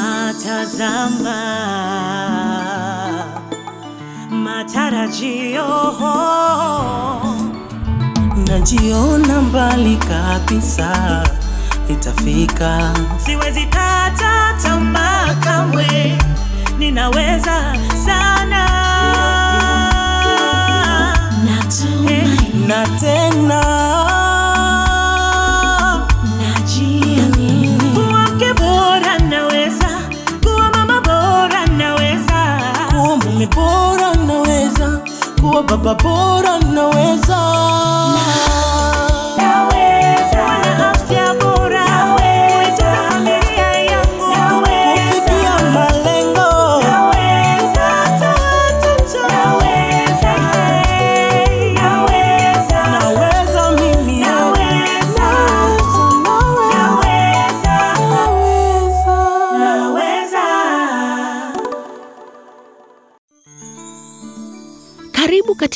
Natazama matarajio, najiona mbali kabisa, nitafika. Siwezi kata tamaa kamwe, ninaweza sana. Eh, na tena baba bora naweza,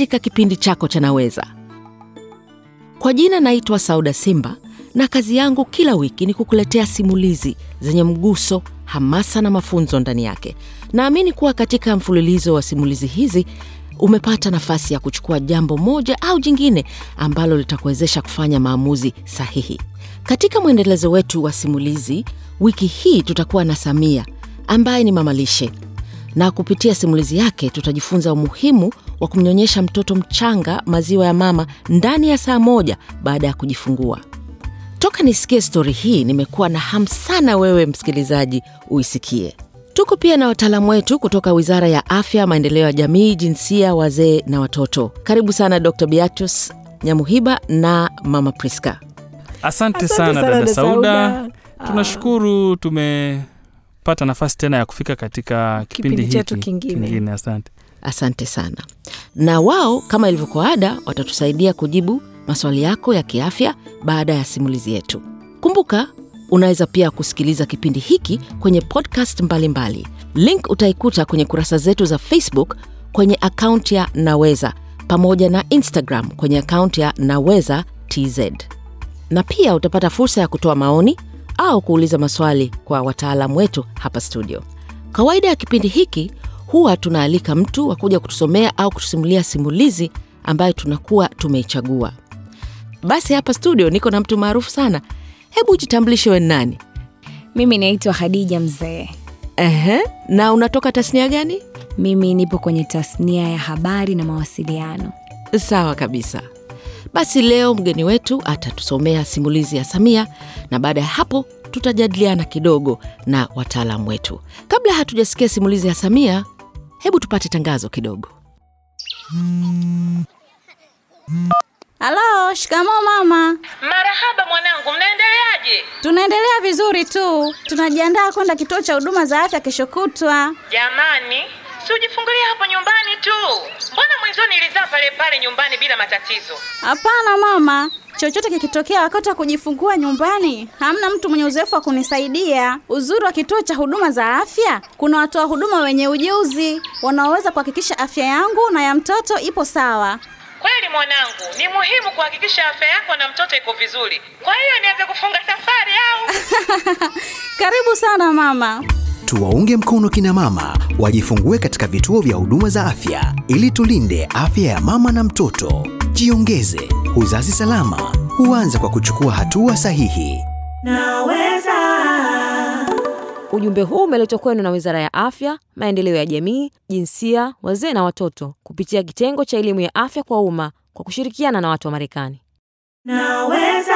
katika kipindi chako cha Naweza. Kwa jina naitwa Sauda Simba na kazi yangu kila wiki ni kukuletea simulizi zenye mguso, hamasa na mafunzo ndani yake. Naamini kuwa katika mfululizo wa simulizi hizi umepata nafasi ya kuchukua jambo moja au jingine ambalo litakuwezesha kufanya maamuzi sahihi. Katika mwendelezo wetu wa simulizi, wiki hii tutakuwa na Samia ambaye ni mamalishe na kupitia simulizi yake tutajifunza umuhimu wa kumnyonyesha mtoto mchanga maziwa ya mama ndani ya saa moja baada ya kujifungua. Toka nisikie stori hii, nimekuwa na hamu sana wewe msikilizaji uisikie. Tuko pia na wataalamu wetu kutoka Wizara ya Afya, Maendeleo ya Jamii, Jinsia, Wazee na Watoto. Karibu sana Dr. Beatrice Nyamuhiba na Mama Priska. Asante, Asante sana, sana dada Sauda. Sauda. Tunashukuru tumepata nafasi tena ya kufika katika kipindi, Kipindi chetu kingine. kingine. Asante. Asante sana. Na wao kama ilivyokuwa ada, watatusaidia kujibu maswali yako ya kiafya baada ya simulizi yetu. Kumbuka, unaweza pia kusikiliza kipindi hiki kwenye podcast mbalimbali mbali. Link utaikuta kwenye kurasa zetu za Facebook kwenye akaunti ya Naweza pamoja na Instagram kwenye akaunti ya Naweza TZ, na pia utapata fursa ya kutoa maoni au kuuliza maswali kwa wataalamu wetu hapa studio. Kawaida ya kipindi hiki huwa tunaalika mtu wa kuja kutusomea au kutusimulia simulizi ambayo tunakuwa tumeichagua. Basi hapa studio niko na mtu maarufu sana. Hebu jitambulishe we nani? Mimi naitwa Khadija Mzee. Ehe, na unatoka tasnia gani? Mimi nipo kwenye tasnia ya habari na mawasiliano. Sawa kabisa. Basi leo mgeni wetu atatusomea simulizi ya Samia na baada ya hapo tutajadiliana kidogo na wataalamu wetu. Kabla hatujasikia simulizi ya Samia, hebu tupate tangazo kidogo. Halo, shikamoo mama. Marahaba mwanangu, mnaendeleaje? Tunaendelea vizuri tu, tunajiandaa kwenda kituo cha huduma za afya kesho kutwa. Jamani, si ujifungulia hapo nyumbani tu. Mbona mwanzoni nilizaa pale pale nyumbani bila matatizo? Hapana mama, chochote kikitokea wakati wa kujifungua nyumbani, hamna mtu mwenye uzoefu wa kunisaidia. Uzuri wa kituo cha huduma za afya, kuna watoa huduma wenye ujuzi wanaoweza kuhakikisha afya yangu na ya mtoto ipo sawa. Kweli mwanangu, ni muhimu kuhakikisha afya yako na mtoto iko vizuri. Kwa hiyo nianze kufunga safari au? Karibu sana mama. Tuwaunge mkono kina mama wajifungue katika vituo vya huduma za afya ili tulinde afya ya mama na mtoto. Jiongeze, uzazi salama huanza kwa kuchukua hatua sahihi. naweza Ujumbe huu umeletwa kwenu na Wizara ya Afya, Maendeleo ya Jamii, Jinsia, Wazee na Watoto kupitia kitengo cha elimu ya afya kwa umma kwa kushirikiana na watu wa Marekani. naweza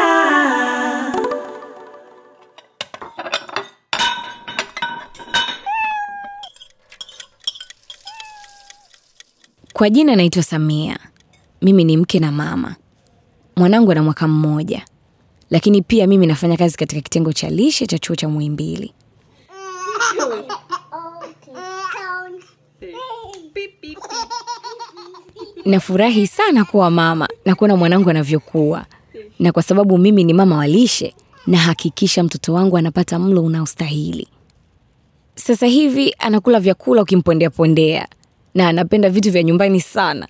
Kwa jina naitwa Samia. Mimi ni mke na mama. Mwanangu ana mwaka mmoja, lakini pia mimi nafanya kazi katika kitengo cha lishe cha chuo cha Muhimbili. Nafurahi sana kuwa mama na kuona mwanangu anavyokuwa, na kwa sababu mimi ni mama wa lishe, nahakikisha mtoto wangu anapata mlo unaostahili. Sasa hivi anakula vyakula ukimpondea pondea, na anapenda vitu vya nyumbani sana.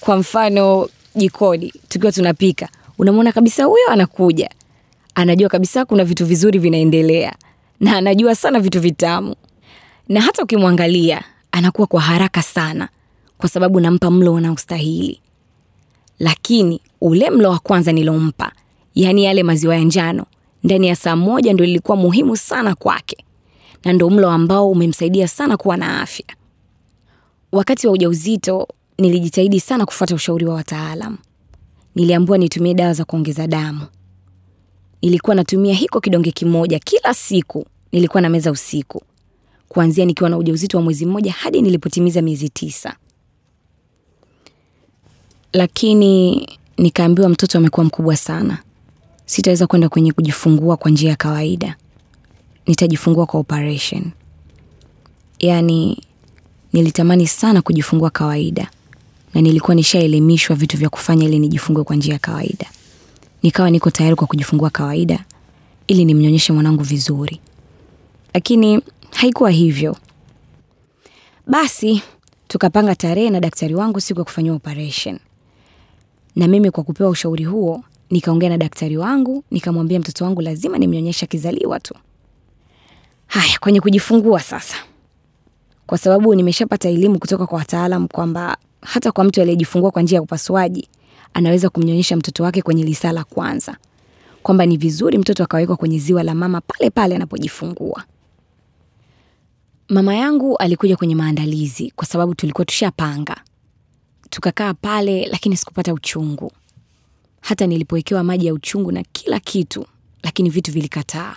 Kwa mfano jikoni, tukiwa tunapika, unamwona kabisa huyo anakuja, anajua kabisa kuna vitu vizuri vinaendelea, na anajua sana vitu vitamu, na hata ukimwangalia anakuwa kwa haraka sana, kwa sababu nampa mlo unaostahili. Lakini ule mlo wa kwanza nilompa, yaani yale maziwa ya njano, ndani ya saa moja ndo ilikuwa muhimu sana kwake, na ndo mlo ambao umemsaidia sana kuwa na afya. Wakati wa ujauzito nilijitahidi sana kufuata ushauri wa wataalam. Niliambiwa nitumie dawa za kuongeza damu. Nilikuwa natumia hiko kidonge kimoja kila siku, nilikuwa na meza usiku, kuanzia nikiwa na ujauzito wa mwezi mmoja hadi nilipotimiza miezi tisa. Lakini nikaambiwa mtoto amekuwa mkubwa sana, sitaweza kwenda kwenye kujifungua kwa njia ya kawaida, nitajifungua kwa operation. Yaani nilitamani sana kujifungua kawaida na nilikuwa nishaelimishwa vitu vya kufanya ili nijifungue kwa njia ya kawaida. Nikawa niko tayari kwa kujifungua kawaida ili nimnyonyeshe mwanangu vizuri, lakini haikuwa hivyo. Basi tukapanga tarehe na daktari wangu siku ya kufanyiwa operation, na mimi kwa kupewa ushauri huo nikaongea na daktari wangu, nikamwambia mtoto wangu lazima nimnyonyeshe akizaliwa tu. Haya, kwenye kujifungua sasa kwa sababu nimeshapata elimu kutoka kwa wataalam kwamba hata kwa mtu aliyejifungua kwa njia ya upasuaji anaweza kumnyonyesha mtoto wake kwenye lisaa la kwanza, kwamba ni vizuri mtoto akawekwa kwenye ziwa la mama pale pale anapojifungua. Mama yangu alikuja kwenye maandalizi kwa sababu tulikuwa tushapanga. Tukakaa pale, lakini sikupata uchungu, hata nilipowekewa maji ya uchungu na kila kitu, lakini vitu vilikataa.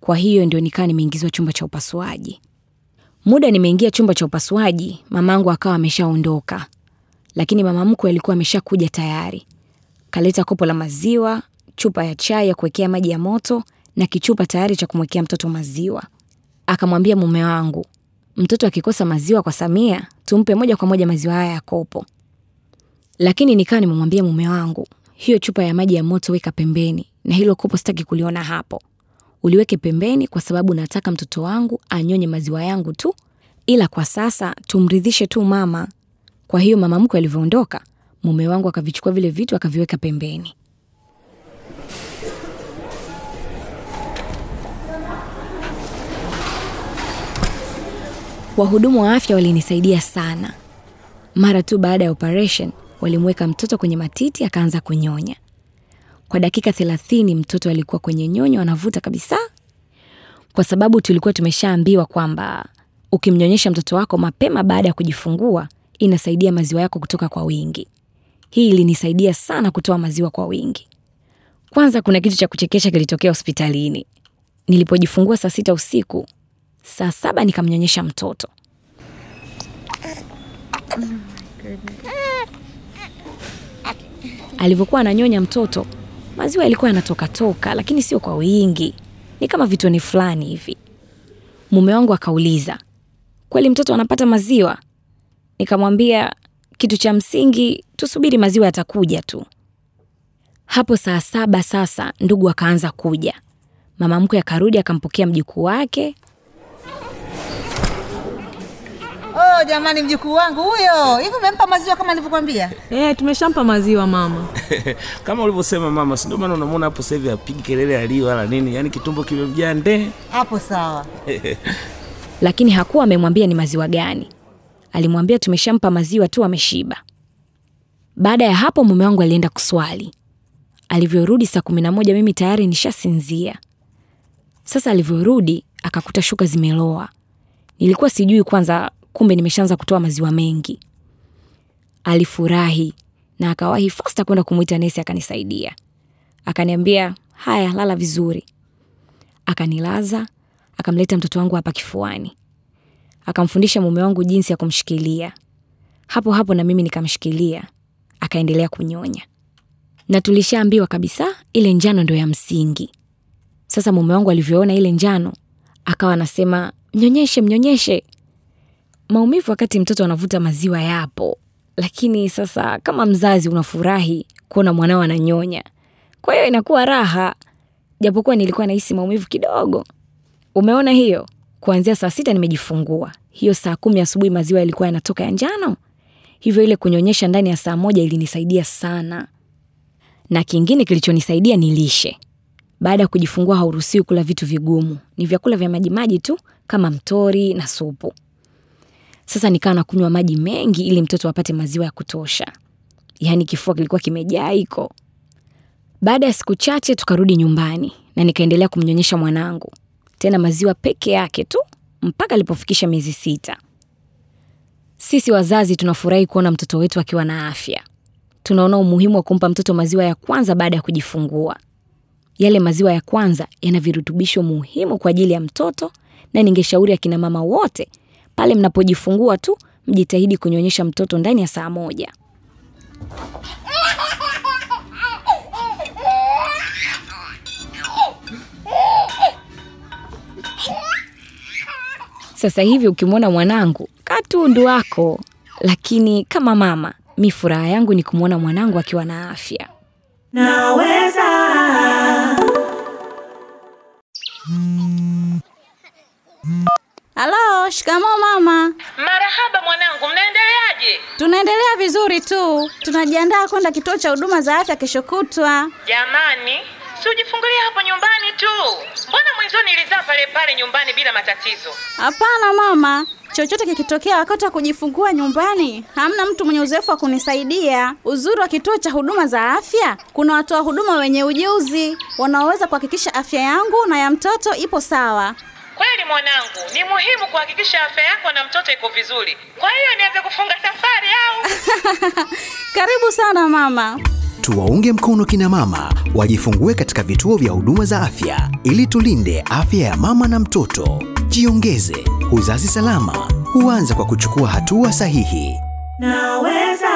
Kwa hiyo ndio nikawa nimeingizwa chumba cha upasuaji. Muda nimeingia chumba cha upasuaji, mamangu akawa ameshaondoka, lakini mama mkwe alikuwa ameshakuja tayari. Kaleta kopo la maziwa, chupa ya chai ya kuwekea maji ya moto na kichupa tayari cha kumwekea mtoto maziwa. Akamwambia mume wangu, mtoto akikosa maziwa kwa Samia, tumpe moja kwa moja maziwa haya ya kopo. Lakini nikawa nimemwambia mume wangu, hiyo chupa ya maji ya moto weka pembeni, na hilo kopo sitaki kuliona hapo uliweke pembeni kwa sababu nataka mtoto wangu anyonye maziwa yangu tu, ila kwa sasa tumridhishe tu mama. Kwa hiyo mama mkwe alivyoondoka, mume wangu akavichukua vile vitu akaviweka pembeni. Wahudumu wa afya walinisaidia sana. Mara tu baada ya operation, walimweka mtoto kwenye matiti akaanza kunyonya. Kwa dakika thelathini mtoto alikuwa kwenye nyonyo anavuta kabisa, kwa sababu tulikuwa tumeshaambiwa kwamba ukimnyonyesha mtoto wako mapema baada ya kujifungua inasaidia maziwa yako kutoka kwa wingi. Hii ilinisaidia sana kutoa maziwa kwa wingi. Kwanza kuna kitu cha kuchekesha kilitokea hospitalini. Nilipojifungua saa sita usiku, saa saba nikamnyonyesha mtoto. Alivyokuwa ananyonya mtoto, maziwa yalikuwa yanatokatoka, lakini sio kwa wingi, ni kama vitoni fulani hivi. Mume wangu akauliza, kweli mtoto anapata maziwa? Nikamwambia kitu cha msingi tusubiri, maziwa yatakuja tu. Hapo saa saba sasa ndugu akaanza kuja. Mama mkwe akarudi akampokea mjukuu wake. Jamani mjukuu wangu huyo. Hivi umempa maziwa kama nilivyokuambia? Eh, tumeshampa maziwa mama. kama ulivyosema mama, si ndio maana unamwona hapo sasa hivi apigi kelele alio wala nini, yaani kitumbo kimemjaa nde. Hapo sawa. Lakini hakuwa amemwambia ni maziwa gani. Alimwambia tumeshampa maziwa tu, ameshiba. Baada ya hapo mume wangu alienda kuswali. Alivyorudi saa kumi na moja mimi tayari nishasinzia. Sasa alivyorudi akakuta shuka zimeloa. Nilikuwa sijui kwanza, kumbe nimeshaanza kutoa maziwa mengi. Alifurahi na akawahi fasta kwenda kumwita nesi akanisaidia. Akaniambia, haya, lala vizuri. Akanilaza, akamleta mtoto wangu hapa kifuani, akamfundisha mume wangu jinsi ya kumshikilia. Hapo hapo na mimi nikamshikilia, akaendelea kunyonya, na tulishaambiwa kabisa ile njano ndo ya msingi. Sasa mume wangu alivyoona ile njano, akawa anasema mnyonyeshe, mnyonyeshe. Maumivu wakati mtoto anavuta maziwa yapo, lakini sasa kama mzazi unafurahi kuona mwanao ananyonya, kwa hiyo inakuwa raha, japokuwa nilikuwa nahisi maumivu kidogo. Umeona hiyo? Kuanzia saa sita nimejifungua, hiyo saa kumi asubuhi maziwa yalikuwa yanatoka ya njano, hivyo ile kunyonyesha ndani ya saa moja ilinisaidia sana. Na kingine kilichonisaidia ni lishe. Baada ya kujifungua hauruhusiwi kula vitu vigumu, ni vyakula vya majimaji tu kama mtori na supu. Sasa nikawa nakunywa maji mengi ili mtoto apate maziwa ya kutosha, yaani kifua kilikuwa kimejaa iko. Baada ya siku chache tukarudi nyumbani na nikaendelea kumnyonyesha mwanangu, tena maziwa peke yake tu mpaka alipofikisha miezi sita. Sisi wazazi tunafurahi kuona mtoto wetu akiwa na afya. Tunaona umuhimu wa kumpa mtoto maziwa ya kwanza baada ya kujifungua. Yale maziwa ya kwanza yana virutubisho muhimu kwa ajili ya mtoto, na ningeshauri akina mama wote pale mnapojifungua tu mjitahidi kunyonyesha mtoto ndani ya saa moja. Sasa hivi ukimwona mwanangu katundu wako, lakini kama mama, mi furaha yangu ni kumwona mwanangu akiwa na afya. Naweza. Halo, shikamoo mama. Marahaba mwanangu, mnaendeleaje? Tunaendelea vizuri tu, tunajiandaa kwenda kituo cha huduma za afya kesho kutwa. Jamani, si ujifungulia hapo nyumbani tu. Mbona mwenzoni ilizaa pale pale nyumbani bila matatizo? Hapana mama, chochote kikitokea wakati wa kujifungua nyumbani, hamna mtu mwenye uzoefu wa kunisaidia. Uzuri wa kituo cha huduma za afya, kuna watoa huduma wenye ujuzi wanaoweza kuhakikisha afya yangu na ya mtoto ipo sawa. Kweli mwanangu, ni muhimu kuhakikisha afya yako na mtoto iko vizuri. Kwa hiyo nianze kufunga safari au? Karibu sana mama. Tuwaunge mkono kina mama wajifungue katika vituo vya huduma za afya ili tulinde afya ya mama na mtoto. Jiongeze, uzazi salama huanza kwa kuchukua hatua sahihi. Naweza.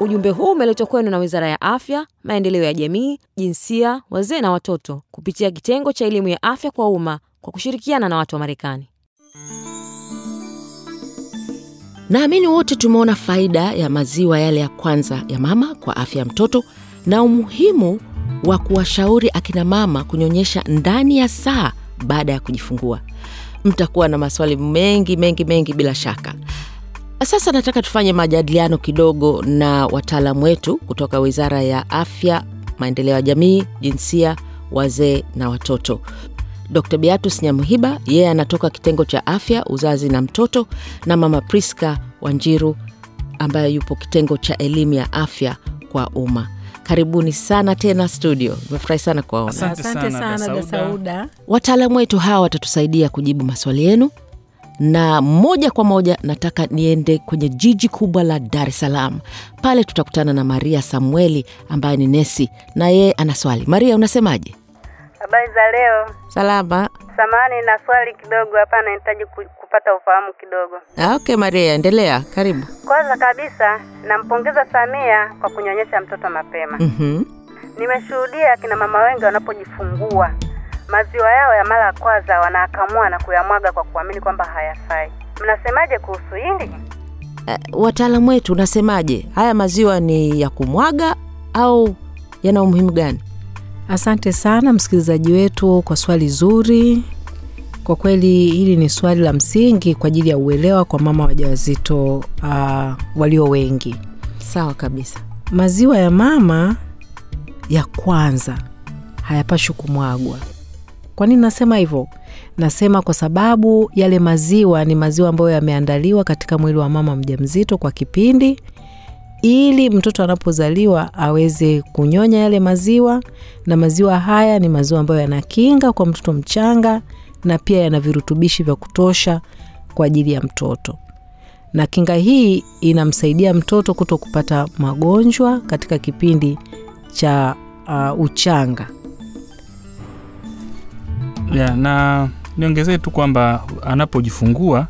Ujumbe huu umeletwa kwenu na Wizara ya Afya, Maendeleo ya Jamii, Jinsia, Wazee na Watoto kupitia kitengo cha elimu ya afya kwa umma kwa kushirikiana na watu wa Marekani. Naamini wote tumeona faida ya maziwa yale ya kwanza ya mama kwa afya ya mtoto na umuhimu wa kuwashauri akina mama kunyonyesha ndani ya saa baada ya kujifungua. Mtakuwa na maswali mengi mengi mengi bila shaka. Sasa nataka tufanye majadiliano kidogo na wataalamu wetu kutoka Wizara ya Afya, Maendeleo ya Jamii, Jinsia, Wazee na Watoto. Dkt Beatus Nyamuhiba, yeye anatoka kitengo cha afya, uzazi na mtoto, na Mama Priska Wanjiru ambaye yupo kitengo cha elimu ya afya kwa umma. Karibuni sana tena studio, nimefurahi sana kuwaona. Asante Asante sana, sana Da da Sauda. Sauda. Wataalamu wetu hawa watatusaidia kujibu maswali yenu, na moja kwa moja nataka niende kwenye jiji kubwa la Dar es Salaam. Pale tutakutana na Maria Samueli ambaye ni nesi, na yeye ana swali. Maria, unasemaje? Habari za leo. Salama. Samani na swali kidogo hapa, nahitaji kupata ufahamu kidogo. Ah, Okay Maria, endelea. Karibu. Kwanza kabisa, nampongeza Samia kwa kunyonyesha mtoto mapema. Mhm. Nimeshuhudia akina mama wengi wanapojifungua maziwa yao ya mara ya kwanza wanaakamua na kuyamwaga kwa kuamini kwamba hayafai. Mnasemaje kuhusu hili? Uh, wataalamu wetu unasemaje? Haya maziwa ni ya kumwaga au yana umuhimu gani? Asante sana msikilizaji wetu kwa swali zuri. Kwa kweli hili ni swali la msingi kwa ajili ya uelewa kwa mama wajawazito uh, walio wengi. Sawa kabisa. Maziwa ya mama ya kwanza hayapashi kumwagwa. Kwa nini nasema hivyo? Nasema kwa sababu yale maziwa ni maziwa ambayo yameandaliwa katika mwili wa mama mjamzito kwa kipindi ili mtoto anapozaliwa aweze kunyonya yale maziwa, na maziwa haya ni maziwa ambayo yana kinga kwa mtoto mchanga na pia yana virutubishi vya kutosha kwa ajili ya mtoto, na kinga hii inamsaidia mtoto kuto kupata magonjwa katika kipindi cha uh, uchanga. Yeah, na niongezee tu kwamba anapojifungua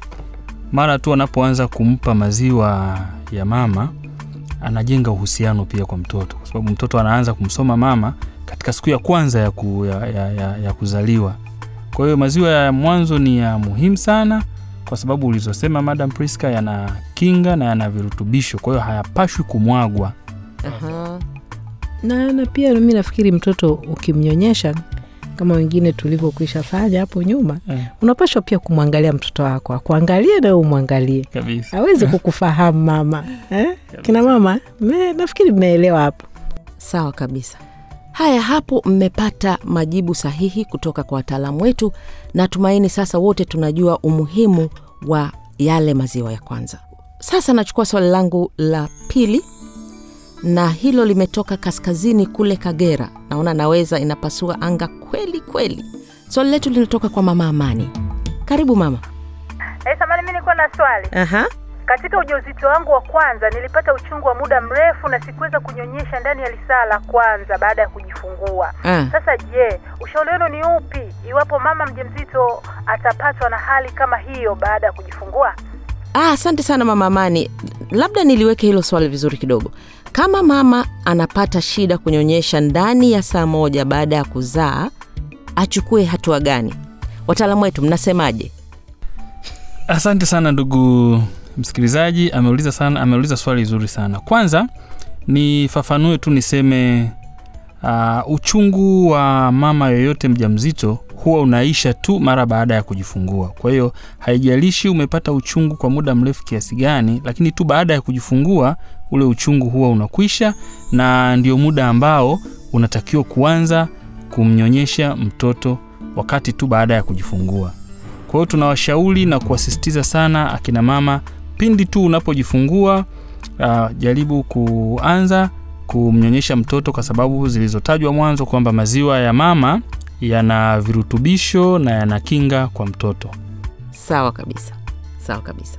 mara tu anapoanza kumpa maziwa ya mama anajenga uhusiano pia kwa mtoto. Kwa sababu mtoto anaanza kumsoma mama katika siku ya kwanza ya, ku, ya, ya, ya, ya kuzaliwa. Kwa hiyo maziwa ya mwanzo ni ya muhimu sana kwa sababu ulizosema madam priska yana kinga na yana virutubisho. Kwa hiyo hayapashwi kumwagwa. Aha. na, na pia mi nafikiri mtoto ukimnyonyesha kama wengine tulivyokwisha fanya hapo nyuma yeah. unapashwa pia kumwangalia mtoto wako akuangalie nawe umwangalie awezi kukufahamu mama eh? kina mama me, nafikiri mmeelewa hapo Sawa kabisa. Haya, hapo mmepata majibu sahihi kutoka kwa wataalamu wetu. Natumaini sasa wote tunajua umuhimu wa yale maziwa ya kwanza. Sasa nachukua swali langu la pili, na hilo limetoka kaskazini kule Kagera. Naona naweza inapasua anga kweli kweli. Swali letu linatoka kwa mama Amani. Karibu mama. Eh, samani mi niko na swali. Aha. Katika ujauzito wangu wa kwanza nilipata uchungu wa muda mrefu na sikuweza kunyonyesha ndani ya lisaa la kwanza baada ya kujifungua. Ah. Sasa je, ushauri wenu ni upi iwapo mama mjamzito atapatwa na hali kama hiyo baada ya kujifungua? Ah, asante sana mama Amani. Labda niliweke hilo swali vizuri kidogo. Kama mama anapata shida kunyonyesha ndani ya saa moja baada ya kuzaa, achukue hatua gani? Wataalamu wetu mnasemaje? Asante sana ndugu msikilizaji, ameuliza sana, ameuliza swali zuri sana. Kwanza nifafanue tu niseme uh, uchungu wa mama yoyote mjamzito huwa unaisha tu mara baada ya kujifungua. Kwa hiyo haijalishi umepata uchungu kwa muda mrefu kiasi gani, lakini tu baada ya kujifungua ule uchungu huwa unakwisha, na ndio muda ambao unatakiwa kuanza kumnyonyesha mtoto wakati tu baada ya kujifungua. Kwa hiyo tunawashauri na kuwasisitiza sana akina mama, pindi tu unapojifungua uh, jaribu kuanza kumnyonyesha mtoto kwa sababu zilizotajwa mwanzo kwamba maziwa ya mama yana virutubisho na yana kinga kwa mtoto. Sawa kabisa, sawa kabisa.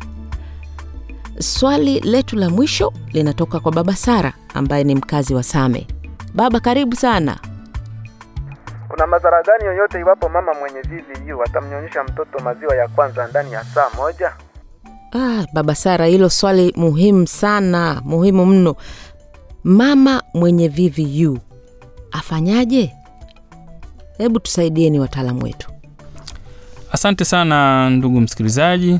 Swali letu la mwisho linatoka kwa baba Sara ambaye ni mkazi wa Same. Baba, karibu sana. Kuna madhara gani yoyote iwapo mama mwenye VVU atamnyonyesha mtoto maziwa ya kwanza ndani ya saa moja? Ah, baba Sara, hilo swali muhimu sana, muhimu mno. Mama mwenye VVU afanyaje? Hebu tusaidieni wataalamu wetu. Asante sana ndugu msikilizaji,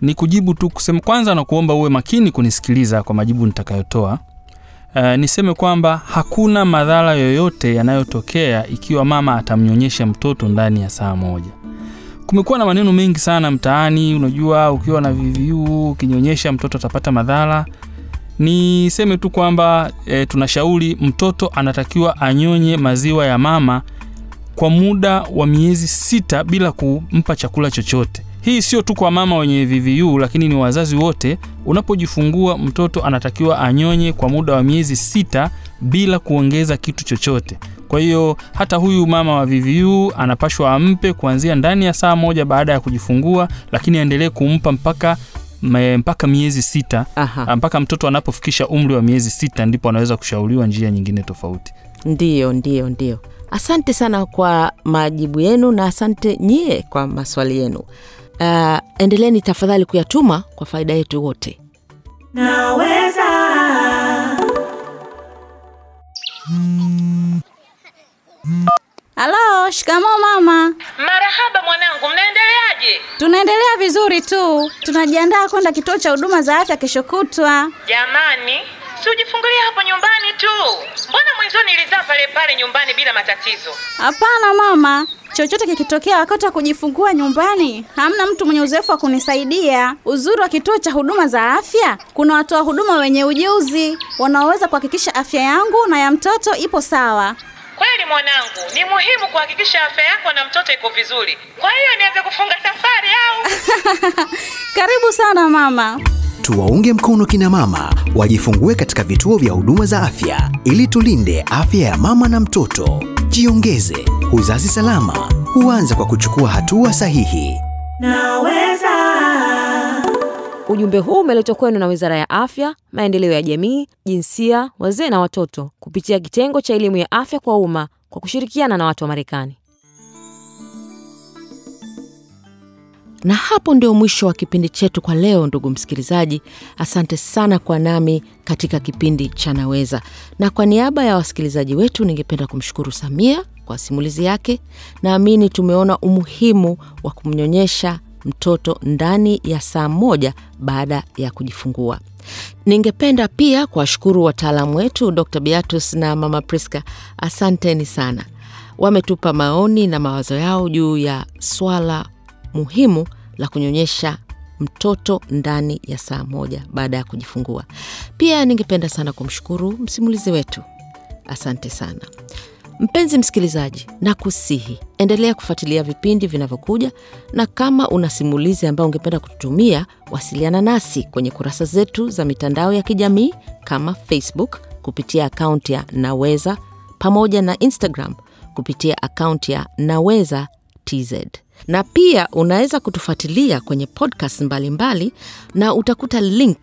ni kujibu tu kusema kwanza na kuomba uwe makini kunisikiliza kwa majibu nitakayotoa. Uh, niseme kwamba hakuna madhara yoyote yanayotokea ikiwa mama atamnyonyesha mtoto ndani ya saa moja. Kumekuwa na maneno mengi sana mtaani, unajua ukiwa na VVU ukinyonyesha mtoto atapata madhara. Niseme tu kwamba e, tunashauri mtoto anatakiwa anyonye maziwa ya mama kwa muda wa miezi sita bila kumpa chakula chochote. Hii sio tu kwa mama wenye VVU, lakini ni wazazi wote. Unapojifungua mtoto anatakiwa anyonye kwa muda wa miezi sita bila kuongeza kitu chochote. Kwa hiyo hata huyu mama wa VVU anapashwa ampe kuanzia ndani ya saa moja baada ya kujifungua, lakini aendelee kumpa mpaka mpaka miezi sita Aha. mpaka mtoto anapofikisha umri wa miezi sita ndipo anaweza kushauriwa njia nyingine tofauti. Ndiyo, ndiyo, ndiyo. Asante sana kwa majibu yenu na asante nyie kwa maswali yenu. Uh, endeleni tafadhali kuyatuma kwa faida yetu wote. Naweza. Halo, shikamoo mama. Marahaba mwanangu, mnaendeleaje? Tunaendelea vizuri tu, tunajiandaa kwenda kituo cha huduma za afya kesho kutwa. Jamani, si ujifungulie hapo nyumbani tu. Mbona mwanzo nilizaa pale pale nyumbani bila matatizo? Hapana mama, chochote kikitokea wakati wa kujifungua nyumbani, hamna mtu mwenye uzoefu wa kunisaidia. Uzuri wa kituo cha huduma za afya, kuna watoa huduma wenye ujuzi wanaoweza kuhakikisha afya yangu na ya mtoto ipo sawa. Kweli mwanangu, ni muhimu kuhakikisha afya yako na mtoto iko vizuri. Kwa hiyo nianze kufunga safari au? Karibu sana mama. Tuwaunge mkono kina mama wajifungue katika vituo vya huduma za afya ili tulinde afya ya mama na mtoto. Jiongeze, uzazi salama huanza kwa kuchukua hatua sahihi. Naweza. Ujumbe huu umeletwa kwenu na Wizara ya Afya, Maendeleo ya Jamii, Jinsia, Wazee na Watoto kupitia kitengo cha elimu ya afya kwa umma kwa kushirikiana na watu wa Marekani. Na hapo ndio mwisho wa kipindi chetu kwa leo, ndugu msikilizaji. Asante sana kwa nami katika kipindi cha Naweza, na kwa niaba ya wasikilizaji wetu ningependa kumshukuru Samia kwa simulizi yake. Naamini tumeona umuhimu wa kumnyonyesha mtoto ndani ya saa moja baada ya kujifungua. Ningependa pia kuwashukuru wataalamu wetu Dr. Beatus na Mama Priska, asanteni sana. wametupa maoni na mawazo yao juu ya swala muhimu la kunyonyesha mtoto ndani ya saa moja baada ya kujifungua. Pia ningependa sana kumshukuru msimulizi wetu, asante sana. Mpenzi msikilizaji, na kusihi endelea kufuatilia vipindi vinavyokuja, na kama una simulizi ambayo ungependa kututumia, wasiliana nasi kwenye kurasa zetu za mitandao ya kijamii kama Facebook kupitia akaunti ya Naweza pamoja na Instagram kupitia akaunti ya Naweza TZ na pia unaweza kutufuatilia kwenye podcast mbalimbali mbali, na utakuta link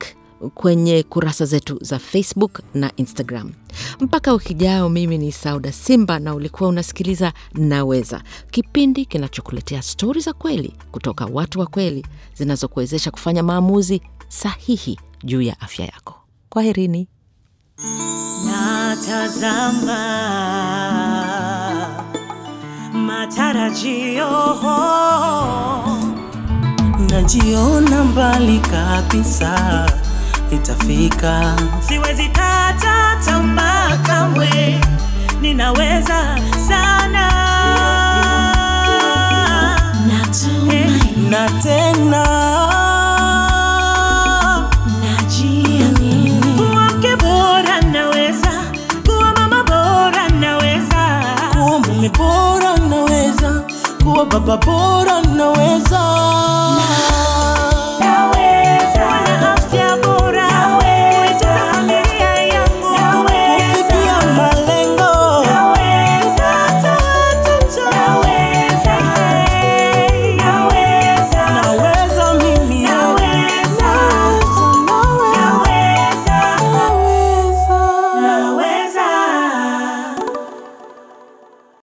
kwenye kurasa zetu za Facebook na Instagram. Mpaka ukijao, mimi ni Sauda Simba na ulikuwa unasikiliza Naweza, kipindi kinachokuletea stori za kweli kutoka watu wa kweli zinazokuwezesha kufanya maamuzi sahihi juu ya afya yako. Kwaherini. Natazama matarajio, najiona mbali kabisa, itafika. Siwezi kata tamaa kamwe, ninaweza sana. Na tena